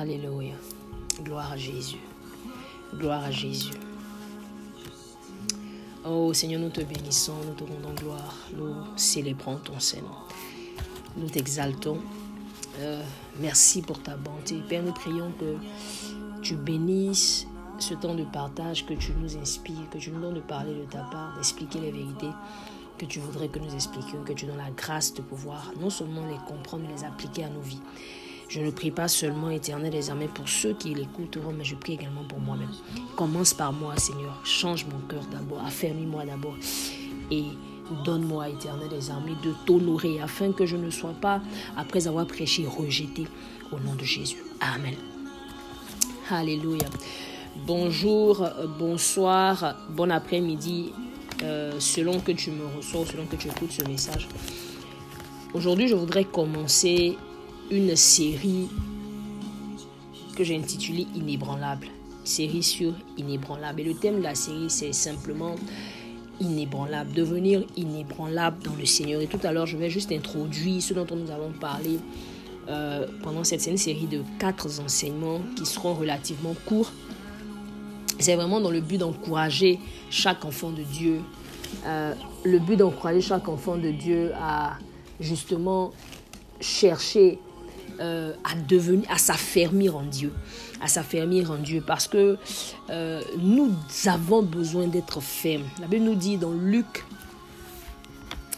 Alléluia. Gloire à Jésus. Gloire à Jésus. Oh Seigneur, nous te bénissons, nous te rendons gloire, nous célébrons ton Seigneur. Nous t'exaltons. Euh, merci pour ta bonté. Père, nous prions que tu bénisses ce temps de partage, que tu nous inspires, que tu nous donnes de parler de ta part, d'expliquer les vérités que tu voudrais que nous expliquions, que tu donnes la grâce de pouvoir non seulement les comprendre, mais les appliquer à nos vies. Je ne prie pas seulement, éternel désormais, pour ceux qui l'écouteront, mais je prie également pour moi-même. Commence par moi, Seigneur. Change mon cœur d'abord, affermis-moi d'abord. Et donne-moi, éternel des armées, de t'honorer afin que je ne sois pas, après avoir prêché, rejeté au nom de Jésus. Amen. Alléluia. Bonjour, bonsoir, bon après-midi, euh, selon que tu me reçois, selon que tu écoutes ce message. Aujourd'hui, je voudrais commencer une série que j'ai intitulée Inébranlable. Série sur Inébranlable. Et le thème de la série, c'est simplement inébranlable, devenir inébranlable dans le Seigneur. Et tout à l'heure, je vais juste introduire ce dont nous allons parler euh, pendant cette série de quatre enseignements qui seront relativement courts c'est vraiment dans le but d'encourager chaque enfant de Dieu. Euh, le but d'encourager chaque enfant de Dieu à justement chercher euh, à devenir, à s'affermir en Dieu, à s'affermir en Dieu, parce que euh, nous avons besoin d'être fermes. La Bible nous dit dans Luc,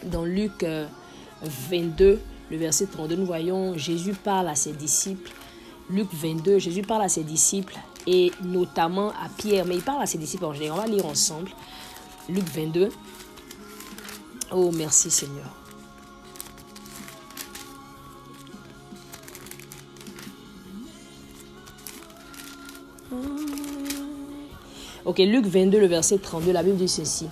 dans Luc 22, le verset 32, nous voyons Jésus parle à ses disciples. Luc 22, Jésus parle à ses disciples et notamment à Pierre, mais il parle à ses disciples en général. On va lire ensemble Luc 22. Oh, merci Seigneur. Ok, Luc 22, le verset 32, la Bible dit ceci.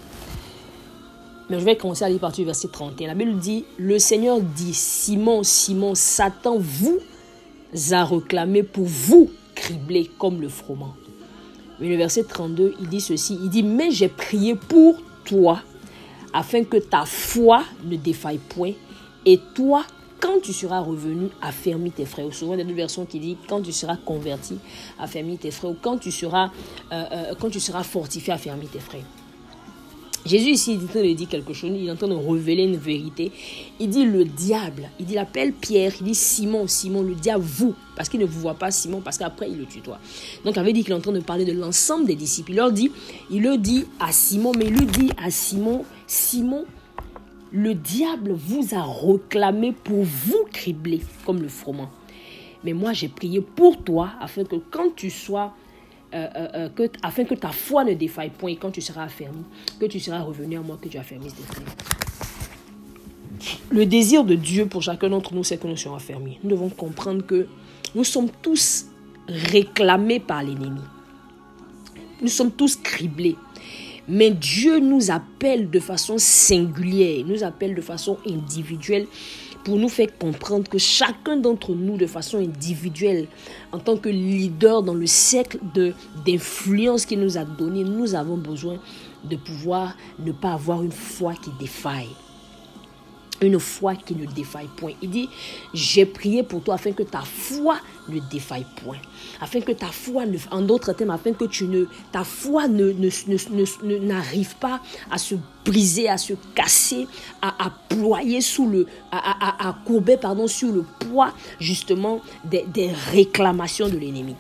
Mais je vais commencer à lire partir du verset 31. La Bible dit, le Seigneur dit, Simon, Simon, Satan vous a réclamé pour vous criblé comme le froment. Mais le verset 32, il dit ceci, il dit, mais j'ai prié pour toi, afin que ta foi ne défaille point, et toi, quand tu seras revenu, affermis tes frères. Souvent, il y a une version qui dit, quand tu seras converti, affermis tes frères, ou quand tu seras, euh, euh, quand tu seras fortifié, affermis tes frères. Jésus ici il est en train de dire quelque chose, il est en train de révéler une vérité. Il dit le diable, il dit, il appelle Pierre, il dit Simon, Simon, le diable, vous, parce qu'il ne vous voit pas Simon, parce qu'après il le tutoie. Donc il avait dit qu'il est en train de parler de l'ensemble des disciples. Il leur dit, il le dit à Simon, mais il lui dit à Simon, Simon, le diable vous a réclamé pour vous cribler comme le froment. Mais moi j'ai prié pour toi afin que quand tu sois euh, euh, euh, afin que ta foi ne défaille point quand tu seras affermi, que tu seras revenu à moi, que tu affermisses tes frères. Le désir de Dieu pour chacun d'entre nous, c'est que nous soyons affermis. Nous devons comprendre que nous sommes tous réclamés par l'ennemi. Nous sommes tous criblés. Mais Dieu nous appelle de façon singulière, nous appelle de façon individuelle pour nous faire comprendre que chacun d'entre nous, de façon individuelle, en tant que leader dans le cercle d'influence qu'il nous a donné, nous avons besoin de pouvoir ne pas avoir une foi qui défaille une foi qui ne défaille point. Il dit, j'ai prié pour toi afin que ta foi ne défaille point. Afin que ta foi, en d'autres termes, afin que tu ne, ta foi ne, n'arrive pas à se briser, à se casser, à, à ployer sous le, à, à, courber, pardon, sur le poids, justement, des, des réclamations de l'ennemi.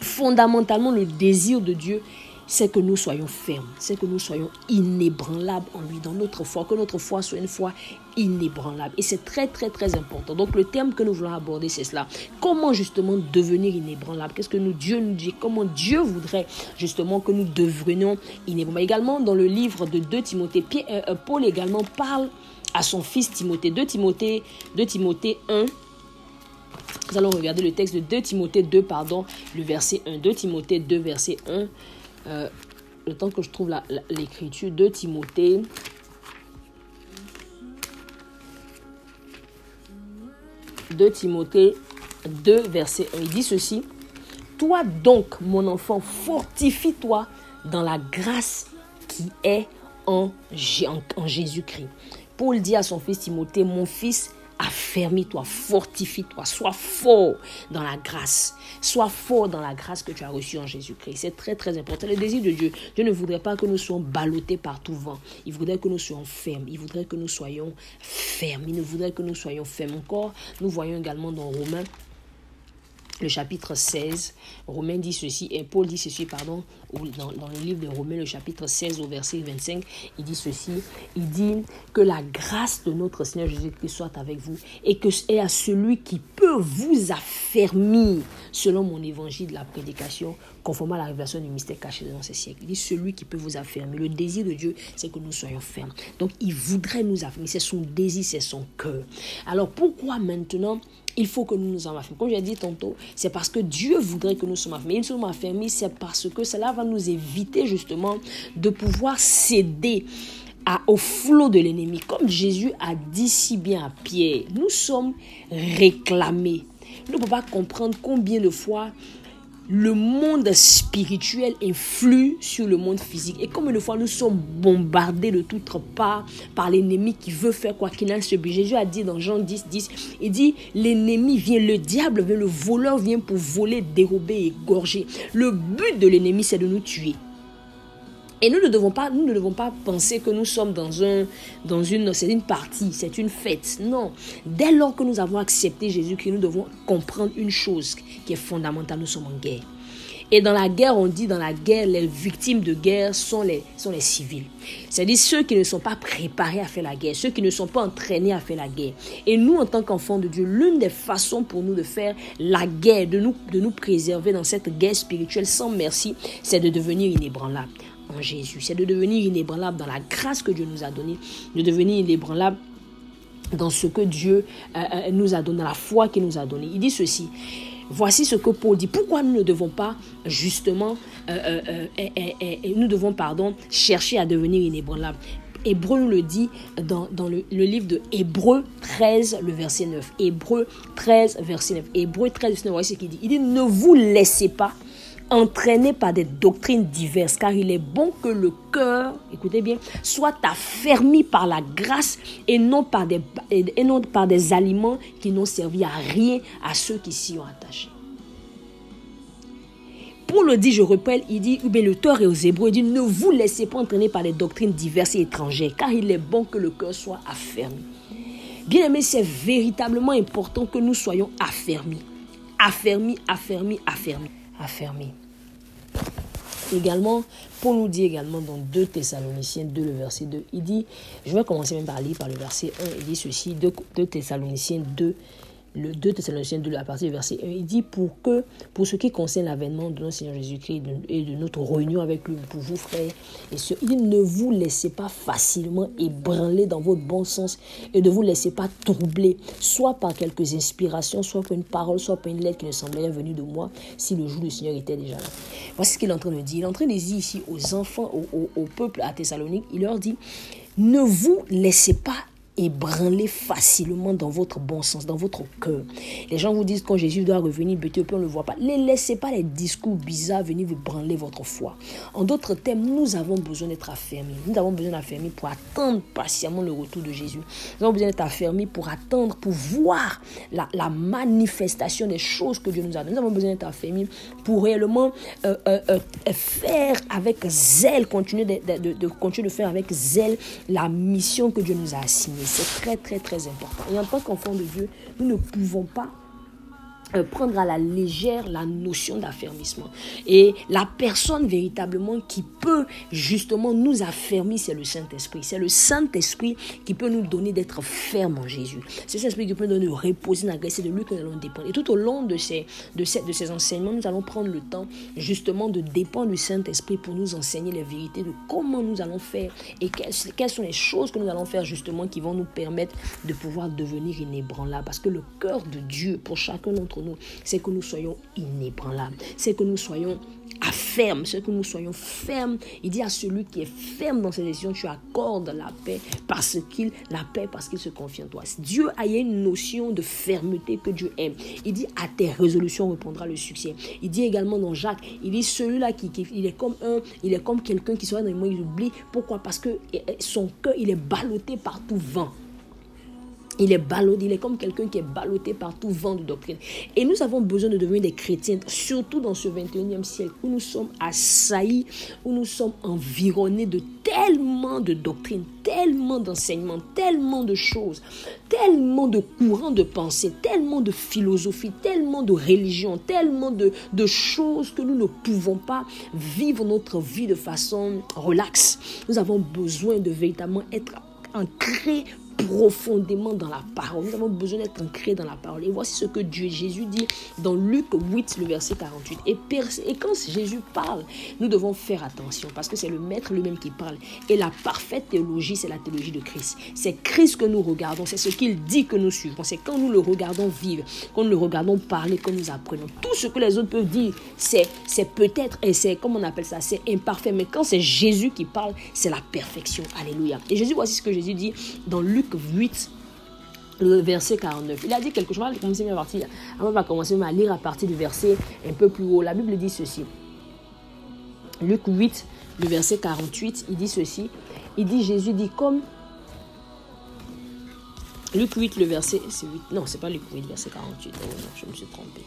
Fondamentalement, le désir de Dieu c'est que nous soyons fermes, c'est que nous soyons inébranlables en lui, dans notre foi, que notre foi soit une foi inébranlable. Et c'est très, très, très important. Donc, le terme que nous voulons aborder, c'est cela. Comment justement devenir inébranlable? Qu'est-ce que nous, Dieu nous dit? Comment Dieu voudrait justement que nous devenions inébranlables? Également, dans le livre de 2 Timothée, euh, euh, Paul également parle à son fils Timothée. 2 Timothée, 2 Timothée 1. Nous allons regarder le texte de 2 Timothée 2, pardon, le verset 1. 2 Timothée 2, verset 1. Euh, le temps que je trouve l'écriture de Timothée. De Timothée 2, verset 1. Il dit ceci. Toi donc, mon enfant, fortifie-toi dans la grâce qui est en, en Jésus-Christ. Paul dit à son fils Timothée, mon fils, affermis-toi, fortifie-toi, sois fort dans la grâce. Sois fort dans la grâce que tu as reçue en Jésus-Christ. C'est très très important. Le désir de Dieu, Dieu ne voudrait pas que nous soyons ballottés par tout vent. Il voudrait que nous soyons fermes. Il voudrait que nous soyons fermes. Il ne voudrait que nous soyons fermes encore. Nous voyons également dans Romains le chapitre 16, Romain dit ceci, et Paul dit ceci, pardon, dans, le livre de Romains, le chapitre 16, au verset 25, il dit ceci, il dit que la grâce de notre Seigneur Jésus-Christ soit avec vous, et que et à celui qui peut vous affermir, selon mon évangile de la prédication, conformément à la révélation du mystère caché dans ces siècles. Il dit celui qui peut vous affermir. Le désir de Dieu, c'est que nous soyons fermes. Donc, il voudrait nous affermir. C'est son désir, c'est son cœur. Alors, pourquoi maintenant il faut que nous nous en affermis. Comme j'ai dit tantôt, c'est parce que Dieu voudrait que nous soyons affermis. Nous sommes affermis, c'est parce que cela va nous éviter justement de pouvoir céder au flot de l'ennemi. Comme Jésus a dit si bien à Pierre, nous sommes réclamés. Nous ne pouvons pas comprendre combien de fois le monde spirituel influe sur le monde physique. Et comme une fois nous sommes bombardés de toutes parts par l'ennemi qui veut faire quoi qu'il en soit. Jésus a dit dans Jean 10, 10, il dit, l'ennemi vient, le diable vient, le voleur vient pour voler, dérober, et égorger. Le but de l'ennemi, c'est de nous tuer. Et nous ne devons pas, nous ne devons pas penser que nous sommes dans un, dans une, c'est une partie, c'est une fête. Non. Dès lors que nous avons accepté Jésus-Christ, nous devons comprendre une chose qui est fondamentale. Nous sommes en guerre. Et dans la guerre, on dit dans la guerre, les victimes de guerre sont les, sont les civils. C'est-à-dire ceux qui ne sont pas préparés à faire la guerre, ceux qui ne sont pas entraînés à faire la guerre. Et nous, en tant qu'enfants de Dieu, l'une des façons pour nous de faire la guerre, de nous, de nous préserver dans cette guerre spirituelle sans merci, c'est de devenir inébranlable en Jésus. C'est de devenir inébranlable dans la grâce que Dieu nous a donnée, de devenir inébranlable dans ce que Dieu euh, euh, nous a donné, dans la foi qu'il nous a donnée. Il dit ceci. Voici ce que Paul dit. Pourquoi nous ne devons pas justement, euh, nous devons pardon chercher à devenir inébranlable. Hébreu nous le dit dans, dans le, le, livre de Hébreu 13, le verset 9. Hébreu 13, verset 9. Hébreu 13, verset 9, voici ce qu'il dit. Il dit, ne vous laissez pas entraîné par des doctrines diverses, car il est bon que le cœur, écoutez bien, soit affermi par la grâce et non par des, et non par des aliments qui n'ont servi à rien à ceux qui s'y ont attachés. Pour le dit, je rappelle, il dit, bien l'auteur et aux Hébreux, il dit, ne vous laissez pas entraîner par des doctrines diverses et étrangères, car il est bon que le cœur soit affermi. Bien aimé, c'est véritablement important que nous soyons affermis. Affermis, affermis, affermis affermi. Également, Paul nous dit également dans 2 Thessaloniciens 2, le verset 2, il dit, je vais commencer même par lire par le verset 1, il dit ceci, 2, 2 Thessaloniciens 2, le 2 Thessaloniciens 2, la partie du verset 1, il dit pour que, pour ce qui concerne l'avènement de notre Seigneur Jésus-Christ et de notre réunion avec lui, pour vous frères et sœurs, il ne vous laissez pas facilement ébranler dans votre bon sens et ne vous laissez pas troubler, soit par quelques inspirations, soit par une parole, soit par une lettre qui ne semblait venue de moi, si le jour du Seigneur était déjà là. Voici ce qu'il est en train de dire. Il est en train de dire ici aux enfants, au, au peuple à Thessalonique, il leur dit, ne vous laissez pas ébranler facilement dans votre bon sens, dans votre cœur. Les gens vous disent quand Jésus doit revenir, peu on ne le voit pas. Ne laissez pas les discours bizarres venir vous branler votre foi. En d'autres termes, nous avons besoin d'être affermis. Nous avons besoin d'affermis pour attendre patiemment le retour de Jésus. Nous avons besoin d'être affermis pour attendre, pour voir la, manifestation des choses que Dieu nous a données. Nous avons besoin d'être affermis pour réellement euh, euh, euh, faire avec zèle, continuer de, de, continuer de faire avec zèle la mission que Dieu nous a assignée. C'est très, très, très important. Et en tant qu'enfant de Dieu, nous ne pouvons pas euh, prendre à la légère la notion d'affermissement. Et la personne véritablement qui peut justement nous affermir, c'est le Saint-Esprit. C'est le Saint-Esprit qui peut nous donner d'être ferme en Jésus. C'est le Saint-Esprit qui peut nous reposer dans la grâce. De lui que nous allons dépendre. Et tout au long de ces, de, ces, de ces enseignements, nous allons prendre le temps justement de dépendre du Saint-Esprit pour nous enseigner les vérités de comment nous allons faire et quelles, quelles sont les choses que nous allons faire justement qui vont nous permettre de pouvoir devenir inébranlables. Parce que le cœur de Dieu pour chacun d'entre nous, c'est que nous soyons inébranlables, c'est que nous soyons fermes, c'est que nous soyons fermes. Il dit à celui qui est ferme dans ses décisions, tu accordes la paix parce qu'il la paix parce qu'il se confie en toi. Dieu a une notion de fermeté que Dieu aime. Il dit à tes résolutions répondra le succès. Il dit également dans Jacques, il dit celui-là qui, il est comme un, il est comme quelqu'un qui sera dans les moments il oublie. Pourquoi? Parce que son cœur il est ballotté par tout vent. Il est ballotté, il est comme quelqu'un qui est ballotté par tout vent de doctrine. Et nous avons besoin de devenir des chrétiens, surtout dans ce 21e siècle où nous sommes assaillis, où nous sommes environnés de tellement de doctrines, tellement d'enseignements, tellement de choses, tellement de courants de pensée, tellement de philosophie, tellement de religion, tellement de, de choses que nous ne pouvons pas vivre notre vie de façon relaxe. Nous avons besoin de véritablement être ancrés profondément dans la parole. Nous avons besoin d'être ancrés dans la parole. Et voici ce que Dieu, Jésus dit dans Luc 8, le verset 48. Et, et quand Jésus parle, nous devons faire attention parce que c'est le Maître lui-même qui parle. Et la parfaite théologie, c'est la théologie de Christ. C'est Christ que nous regardons, c'est ce qu'il dit que nous suivons. C'est quand nous le regardons vivre, quand nous le regardons parler, que nous apprenons. Tout ce que les autres peuvent dire, c'est peut-être, et c'est, comme on appelle ça, c'est imparfait. Mais quand c'est Jésus qui parle, c'est la perfection. Alléluia. Et Jésus, voici ce que Jésus dit dans Luc 8, le verset 49. Il a dit quelque chose. On va commencer à lire à partir du verset un peu plus haut. La Bible dit ceci. Luc 8, le verset 48, il dit ceci. Il dit, Jésus dit comme... Luc 8, le verset... C'est 8. Non, c'est pas Luc 8, verset 48. Oh non, je me suis trompé.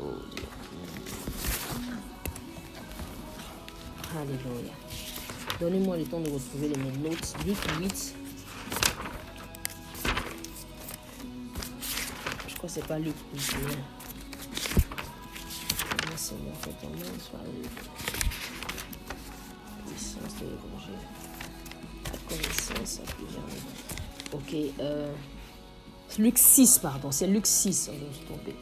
Oh Dieu. Alléluia. Donnez-moi le temps de retrouver les notes. Luc 8, c'est pas le cousin. Seigneur, que ton nom soit Puissance de l'évangile. La connaissance à plusieurs. Ok. Euh, Luc 6, pardon. C'est Luc 6. Je me suis trompé.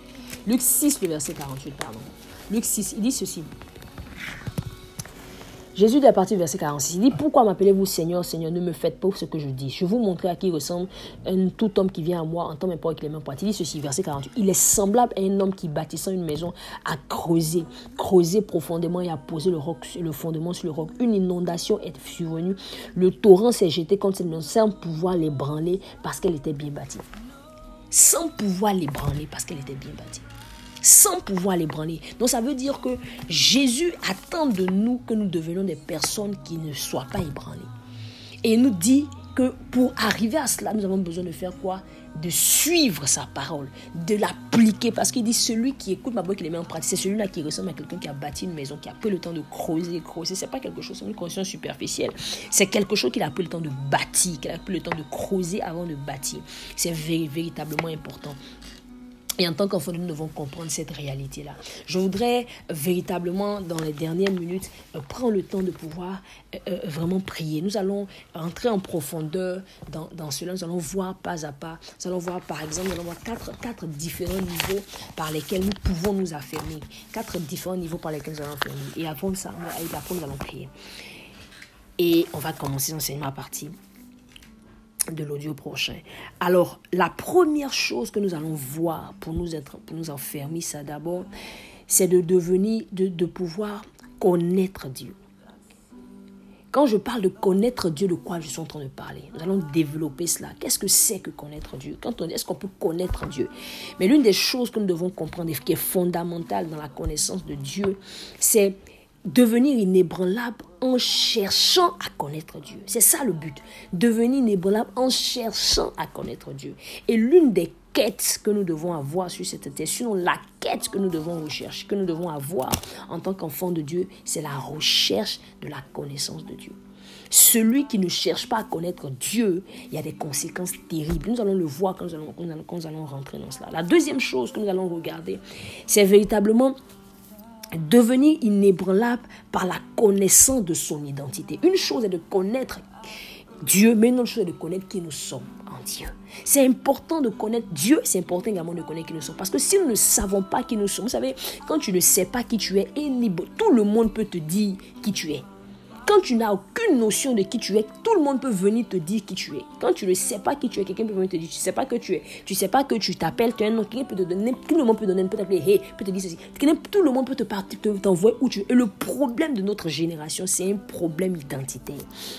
Luc 6, le verset 48, pardon. Luc 6, il dit ceci. Jésus dit à partir verset 46, il dit, pourquoi m'appelez-vous Seigneur, Seigneur, ne me faites pas ce que je dis. Je vais vous montrer à qui ressemble un tout homme qui vient à moi en tant pas avec les mains pointées. Il dit ceci, verset 48, il est semblable à un homme qui bâtissant une maison a creusé, creusé profondément et a posé le, le fondement sur le roc. Une inondation est survenue. Le torrent s'est jeté contre cette maison sans pouvoir l'ébranler parce qu'elle était bien bâtie. Sans pouvoir l'ébranler parce qu'elle était bien bâtie sans pouvoir l'ébranler. Donc ça veut dire que Jésus attend de nous que nous devenions des personnes qui ne soient pas ébranlées. Et il nous dit que pour arriver à cela, nous avons besoin de faire quoi? De suivre sa parole, de l'appliquer. Parce qu'il dit celui qui écoute ma voix, qui les met en pratique, c'est celui-là qui ressemble à quelqu'un qui a bâti une maison, qui a pris le temps de creuser, creuser. C'est pas quelque chose, c'est une conscience superficielle. C'est quelque chose qu'il a pris le temps de bâtir, qu'il a pris le temps de creuser avant de bâtir. C'est véritablement important. Et en tant qu'enfant, nous devons comprendre cette réalité-là. Je voudrais véritablement, dans les dernières minutes, euh, prendre le temps de pouvoir euh, euh, vraiment prier. Nous allons entrer en profondeur dans, cela. Nous allons voir pas à pas. Nous allons voir, par exemple, nous allons voir quatre, quatre différents niveaux par lesquels nous pouvons nous affermir. Quatre différents niveaux par lesquels nous allons affermir. Et avant ça, après, nous allons prier. Et on va commencer l'enseignement à partir de l'audio prochain. Alors, la première chose que nous allons voir pour nous, être, pour nous enfermer, ça d'abord, c'est de devenir, de, de pouvoir connaître Dieu. Quand je parle de connaître Dieu, de quoi je suis en train de parler? Nous allons développer cela. Qu'est-ce que c'est que connaître Dieu? Quand on est-ce qu'on peut connaître Dieu? Mais l'une des choses que nous devons comprendre et qui est fondamentale dans la connaissance de Dieu, c'est devenir inébranlable en cherchant à connaître Dieu. C'est ça le but. Devenir inébranlable en cherchant à connaître Dieu. Et l'une des quêtes que nous devons avoir sur cette terre, la quête que nous devons rechercher, que nous devons avoir en tant qu'enfant de Dieu, c'est la recherche de la connaissance de Dieu. Celui qui ne cherche pas à connaître Dieu, il y a des conséquences terribles. Nous allons le voir quand nous allons, quand nous allons rentrer dans cela. La deuxième chose que nous allons regarder, c'est véritablement devenir inébranlable par la connaissance de son identité. Une chose est de connaître Dieu, mais une autre chose est de connaître qui nous sommes en Dieu. C'est important de connaître Dieu, c'est important également de connaître qui nous sommes. Parce que si nous ne savons pas qui nous sommes, vous savez, quand tu ne sais pas qui tu es, tout le monde peut te dire qui tu es. Quand tu n'as aucune notion de qui tu es, tout le monde peut venir te dire qui tu es. Quand tu ne sais pas qui tu es, quelqu'un peut venir te dire, tu ne sais pas que tu es. Tu ne sais pas que tu t'appelles, tu as un nom, quelqu'un peut te donner, tout le monde peut te donner, peut t'appeler, hey, peut te dire ceci. Tout le monde peut te t'envoyer où tu es. Et le problème de notre génération, c'est un problème identitaire.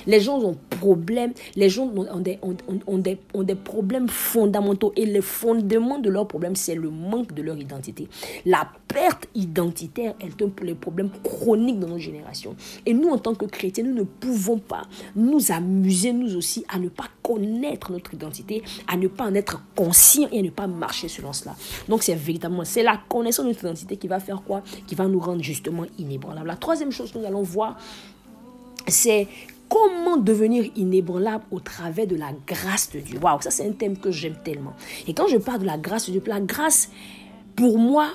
Les gens ont problème, les gens ont des, ont, ont, des, ont des problèmes fondamentaux. Et le fondement de leur problème, c'est le manque de leur identité. La perte identitaire est un problème chronique dans nos générations. Et nous, en tant que nous ne pouvons pas nous amuser, nous aussi, à ne pas connaître notre identité, à ne pas en être conscient et à ne pas marcher selon cela. Donc c'est véritablement, c'est la connaissance de notre identité qui va faire quoi? Qui va nous rendre justement inébranlables. La troisième chose que nous allons voir, c'est comment devenir inébranlable au travers de la grâce de Dieu. Waouh, ça c'est un thème que j'aime tellement. Et quand je parle de la grâce de Dieu, la grâce, pour moi,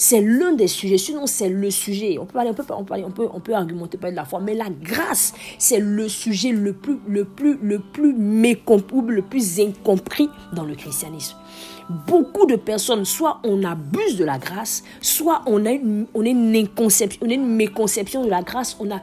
c'est l'un des sujets, sinon c'est le sujet. On peut, parler, on, peut, on, peut, on, peut, on peut argumenter pas de la foi, mais la grâce, c'est le sujet le plus, le plus, le plus mécompris, le plus incompris dans le christianisme beaucoup de personnes, soit on abuse de la grâce, soit on a une, on a une, méconception de la grâce. On a,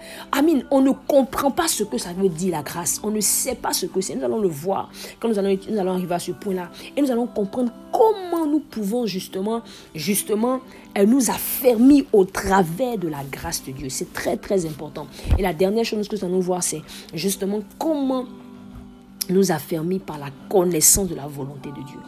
on ne comprend pas ce que ça veut dire la grâce. On ne sait pas ce que c'est. Nous allons le voir quand nous allons, nous allons arriver à ce point-là. Et nous allons comprendre comment nous pouvons justement, justement, elle nous affermir au travers de la grâce de Dieu. C'est très, très important. Et la dernière chose que nous allons voir, c'est justement comment nous affermir par la connaissance de la volonté de Dieu.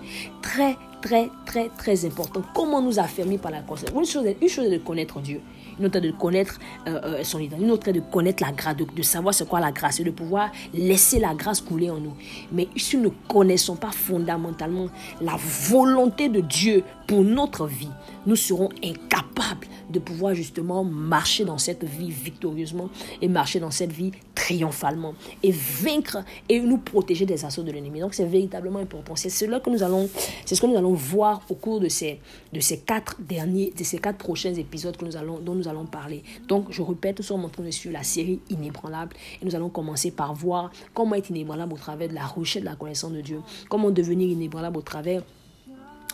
Très, très, très, très important. Comment nous affermir par la connaissance? Une chose, une chose est de connaître Dieu. Une autre est de connaître euh, euh, son identité. Une autre est de connaître la grâce, de, savoir ce quoi la grâce et de pouvoir laisser la grâce couler en nous. Mais si nous ne connaissons pas fondamentalement la volonté de Dieu pour notre vie, nous serons incapables de pouvoir justement marcher dans cette vie victorieusement et marcher dans cette vie triomphalement et vaincre et nous protéger des assauts de l'ennemi. Donc c'est véritablement important. C'est cela que nous allons, c'est ce que nous allons voir au cours de ces, de ces quatre derniers, de ces quatre prochains épisodes que nous allons, dont nous allons parler. Donc je répète, nous sommes en train de suivre la série inébranlable et nous allons commencer par voir comment être inébranlable au travers de la recherche de la connaissance de Dieu, comment devenir inébranlable au travers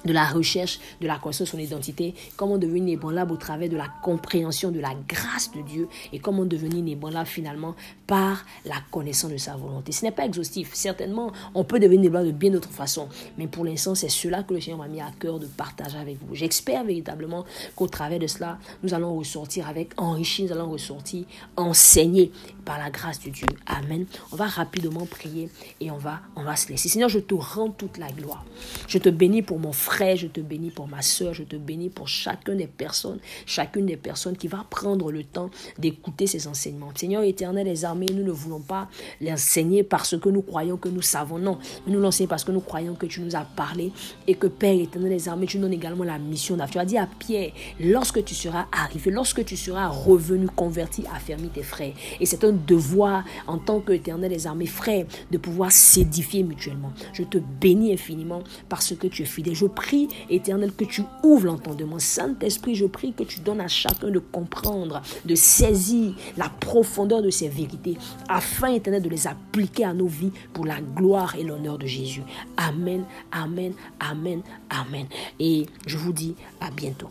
de la recherche de la connaissance de son identité, comment devenir ébranlable au travers de la compréhension de la grâce de Dieu et comment devenir ébranlable finalement par la connaissance de sa volonté. Ce n'est pas exhaustif. Certainement, on peut devenir ébranlable de bien d'autres façons, mais pour l'instant, c'est cela que le Seigneur m'a mis à cœur de partager avec vous. J'espère véritablement qu'au travers de cela, nous allons ressortir avec enrichi, nous allons ressortir enseigner par la grâce de Dieu. Amen. On va rapidement prier et on va, on va se laisser. Seigneur, je te rends toute la gloire. Je te bénis pour mon frère je te bénis pour ma soeur, je te bénis pour chacune des personnes, chacune des personnes qui va prendre le temps d'écouter ces enseignements. Seigneur éternel des armées, nous ne voulons pas l'enseigner parce que nous croyons que nous savons, non. Nous l'enseignons parce que nous croyons que tu nous as parlé et que Père éternel des armées, tu donnes également la mission Tu as dit à Pierre, lorsque tu seras arrivé, lorsque tu seras revenu, converti, affermi tes frères. Et c'est un devoir en tant qu'éternel des armées, frère, de pouvoir s'édifier mutuellement. Je te bénis infiniment parce que tu es fidèle. Je prie éternel, que tu ouvres l'entendement. Saint-Esprit, je prie que tu donnes à chacun de comprendre, de saisir la profondeur de ces vérités, afin, éternel, de les appliquer à nos vies pour la gloire et l'honneur de Jésus. Amen, amen, amen, amen. Et je vous dis à bientôt.